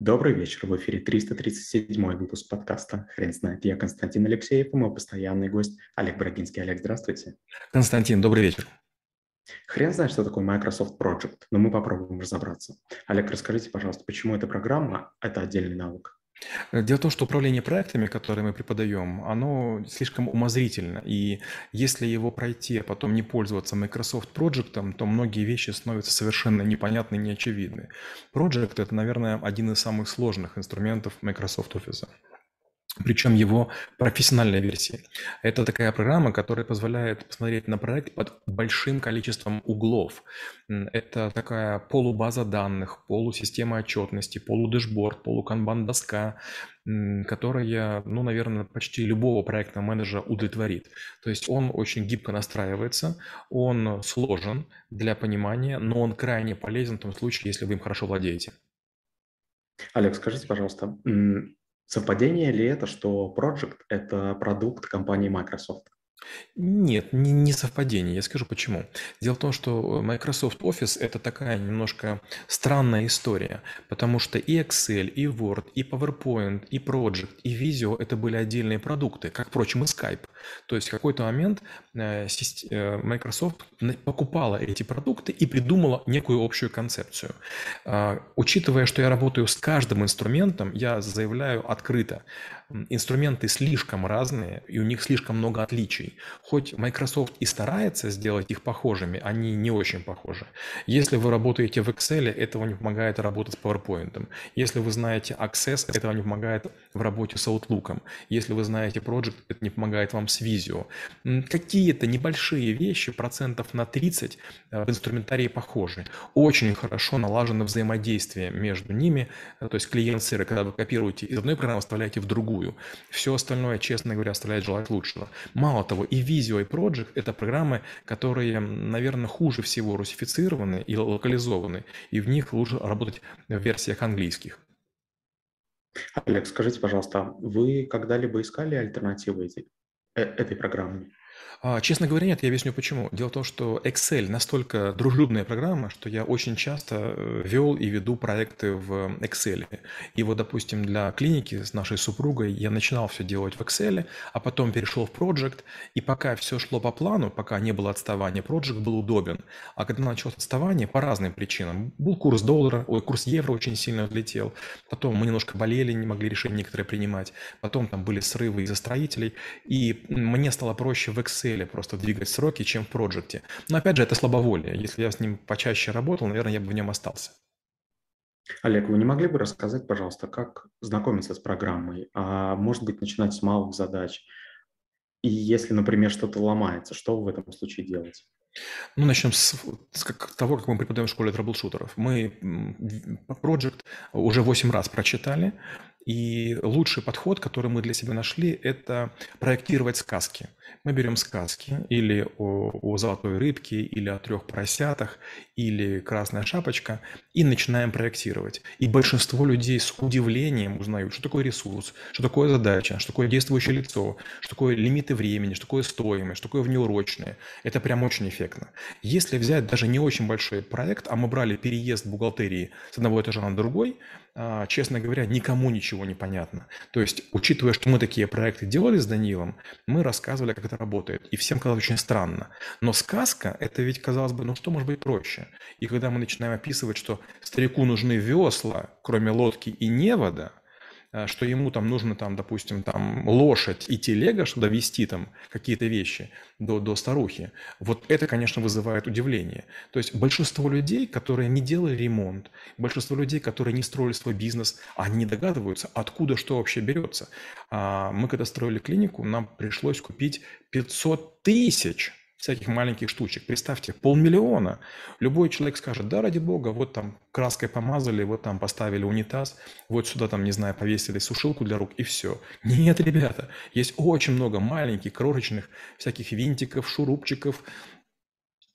Добрый вечер, в эфире 337 выпуск подкаста «Хрен знает». Я Константин Алексеев и мой постоянный гость Олег Брагинский. Олег, здравствуйте. Константин, добрый вечер. Хрен знает, что такое Microsoft Project, но мы попробуем разобраться. Олег, расскажите, пожалуйста, почему эта программа – это отдельный навык? Э, дело в том, что управление проектами, которые мы преподаем, оно слишком умозрительно. И если его пройти, а потом не пользоваться Microsoft Project, то многие вещи становятся совершенно непонятны и неочевидны. Project – это, наверное, один из самых сложных инструментов Microsoft Office причем его профессиональной версии. Это такая программа, которая позволяет посмотреть на проект под большим количеством углов. Это такая полубаза данных, полусистема отчетности, полудэшборд, полуканбан-доска, которая, ну, наверное, почти любого проектного менеджера удовлетворит. То есть он очень гибко настраивается, он сложен для понимания, но он крайне полезен в том случае, если вы им хорошо владеете. Олег, скажите, пожалуйста, Совпадение ли это, что Project – это продукт компании Microsoft? Нет, не, не совпадение. Я скажу почему. Дело в том, что Microsoft Office это такая немножко странная история, потому что и Excel, и Word, и PowerPoint, и Project, и Visio это были отдельные продукты, как, впрочем, и Skype. То есть в какой-то момент э, э, Microsoft покупала эти продукты и придумала некую общую концепцию. А, учитывая, что я работаю с каждым инструментом, я заявляю открыто, инструменты слишком разные, и у них слишком много отличий. Хоть Microsoft и старается сделать их похожими, они не очень похожи. Если вы работаете в Excel, этого не помогает работать с PowerPoint. Если вы знаете Access, этого не помогает в работе с Outlook. Если вы знаете Project, это не помогает вам с Visio. Какие-то небольшие вещи, процентов на 30 э, в инструментарии похожи. Очень хорошо налажено взаимодействие между ними, то есть клиент-сервер, когда вы копируете из одной программы, вставляете в другую, другую. Все остальное, честно говоря, оставляет желать лучшего. Мало того, и Visio, и Project – это программы, которые, наверное, хуже всего русифицированы и локализованы, и в них лучше работать в версиях английских. Олег, скажите, пожалуйста, вы когда-либо искали альтернативы э, этой программе? А, честно говоря, нет, я объясню почему. Дело в том, что Excel настолько дружелюбная программа, что я очень часто э, вел и веду проекты в Excel. И вот, допустим, для клиники с нашей супругой я начинал все делать в Excel, а потом перешел в Project, и пока все шло по плану, пока не было отставания, Project был удобен. А когда началось отставание, по разным причинам. Был курс доллара, ой, курс евро очень сильно взлетел, потом мы немножко болели, не могли решения некоторые принимать, потом там были срывы из-за строителей, и мне стало проще в Excel Excel просто двигать сроки, чем в Project. Но опять же, это слабоволие. Если я с ним почаще работал, наверное, я бы в нем остался. Олег, вы не могли бы рассказать, пожалуйста, как знакомиться с программой? А может быть, начинать с малых задач? И если, например, что-то ломается, что в этом случае делаете? Ну, начнем с, с как, того, как мы преподаем в школе трэблшутеров. Мы Project уже 8 раз прочитали, и лучший подход, который мы для себя нашли, это проектировать сказки. Мы берем сказки или о, о золотой рыбке, или о трех поросятах, или красная шапочка, и начинаем проектировать. И большинство людей с удивлением узнают, что такое ресурс, что такое задача, что такое действующее лицо, что такое лимиты времени, что такое стоимость, что такое внеурочное. Это прям очень эффектно. Если взять даже не очень большой проект, а мы брали переезд бухгалтерии с одного этажа на другой, а, честно говоря, никому ничего не понятно. То есть, учитывая, что мы такие проекты делали с Данилом, мы рассказывали, как это работает. И всем казалось очень странно. Но сказка, это ведь, казалось бы, ну что может быть проще? И когда мы начинаем описывать, что старику нужны весла, кроме лодки и невода, Э, что ему там нужно, там, допустим, там, лошадь и телега, чтобы довести там какие-то вещи до, до старухи. Вот это, конечно, вызывает удивление. То есть большинство людей, которые не делали ремонт, большинство людей, которые не строили свой бизнес, они догадываются, откуда что вообще берется. А мы когда строили клинику, нам пришлось купить 500 тысяч всяких маленьких штучек. Представьте, полмиллиона. Любой человек скажет, да, ради бога, вот там краской помазали, вот там поставили унитаз, вот сюда там, не знаю, повесили сушилку для рук и все. Нет, ребята, есть очень много маленьких, крошечных всяких винтиков, шурупчиков,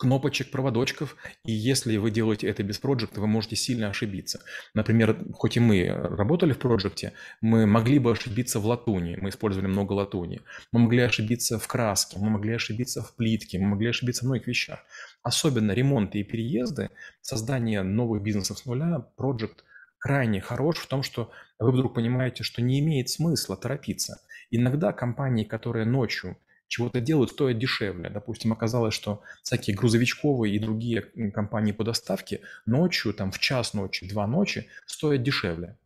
кнопочек, проводочков, и если вы делаете это без проекта, вы можете сильно ошибиться. Например, хоть и мы работали в проекте, мы могли бы ошибиться в латуни, мы использовали много латуни, мы могли ошибиться в краске, мы могли ошибиться в плитке, мы могли ошибиться в многих вещах. Особенно ремонты и переезды, создание новых бизнесов с нуля, проект крайне хорош в том, что вы вдруг понимаете, что не имеет смысла торопиться. Иногда компании, которые ночью чего-то делают, стоят дешевле. Допустим, оказалось, что всякие грузовичковые и другие компании по доставке ночью, там в час ночи, два ночи стоят дешевле.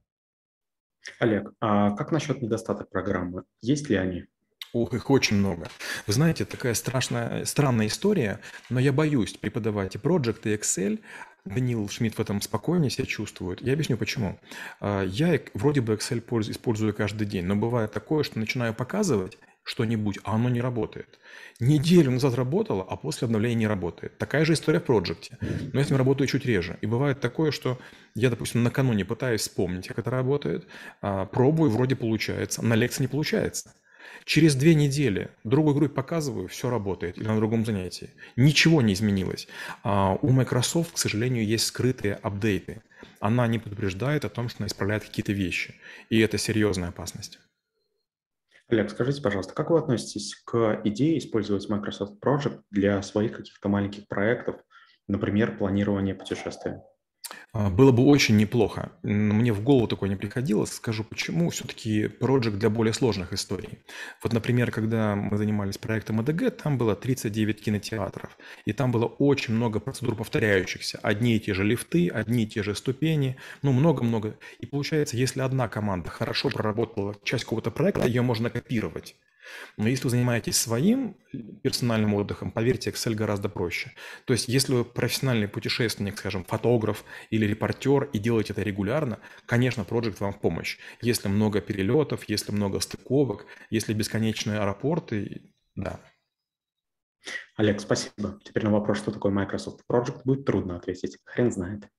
Олег, а как насчет недостаток программы? Есть ли они? Ох, их очень много. Вы знаете, такая страшная, странная история, но я боюсь преподавать и Project, и Excel. Данил Шмидт в этом спокойнее себя чувствует. Я объясню почему. А, я вроде бы Excel использую каждый день, но бывает такое, что начинаю показывать что-нибудь, а оно не работает. Неделю назад работало, а после обновления не работает. Такая же история в проекте. Но я с ним работаю чуть реже. И бывает такое, что я, допустим, накануне пытаюсь вспомнить, как это работает, а, пробую, вроде получается, на лекции не получается. Через две недели другой группе показываю, все работает, или на другом занятии. Ничего не изменилось. А у Microsoft, к сожалению, есть скрытые апдейты. Она не предупреждает о том, что она исправляет какие-то вещи. И это серьезная опасность. Олег, скажите, пожалуйста, как вы относитесь к идее использовать Microsoft Project для своих каких-то маленьких проектов, например, планирования путешествия? А, было бы очень неплохо. Мне в голову такое не приходило. Скажу почему. Все-таки проект для более сложных историй. Вот, например, когда мы занимались проектом АДГ, там было 39 кинотеатров. И там было очень много процедур повторяющихся. Одни и те же лифты, одни и те же ступени. Ну, много-много. И получается, если одна команда хорошо проработала часть какого-то проекта, ее можно копировать. Но если вы занимаетесь своим персональным отдыхом, поверьте, Excel гораздо проще. То есть, если вы профессиональный путешественник, скажем, фотограф или репортер и делаете это регулярно, конечно, проект вам в помощь. Если много перелетов, если много стыковок, если бесконечные аэропорты, да. Олег, спасибо. Теперь на вопрос, что такое Microsoft Project, будет трудно ответить. Хрен знает.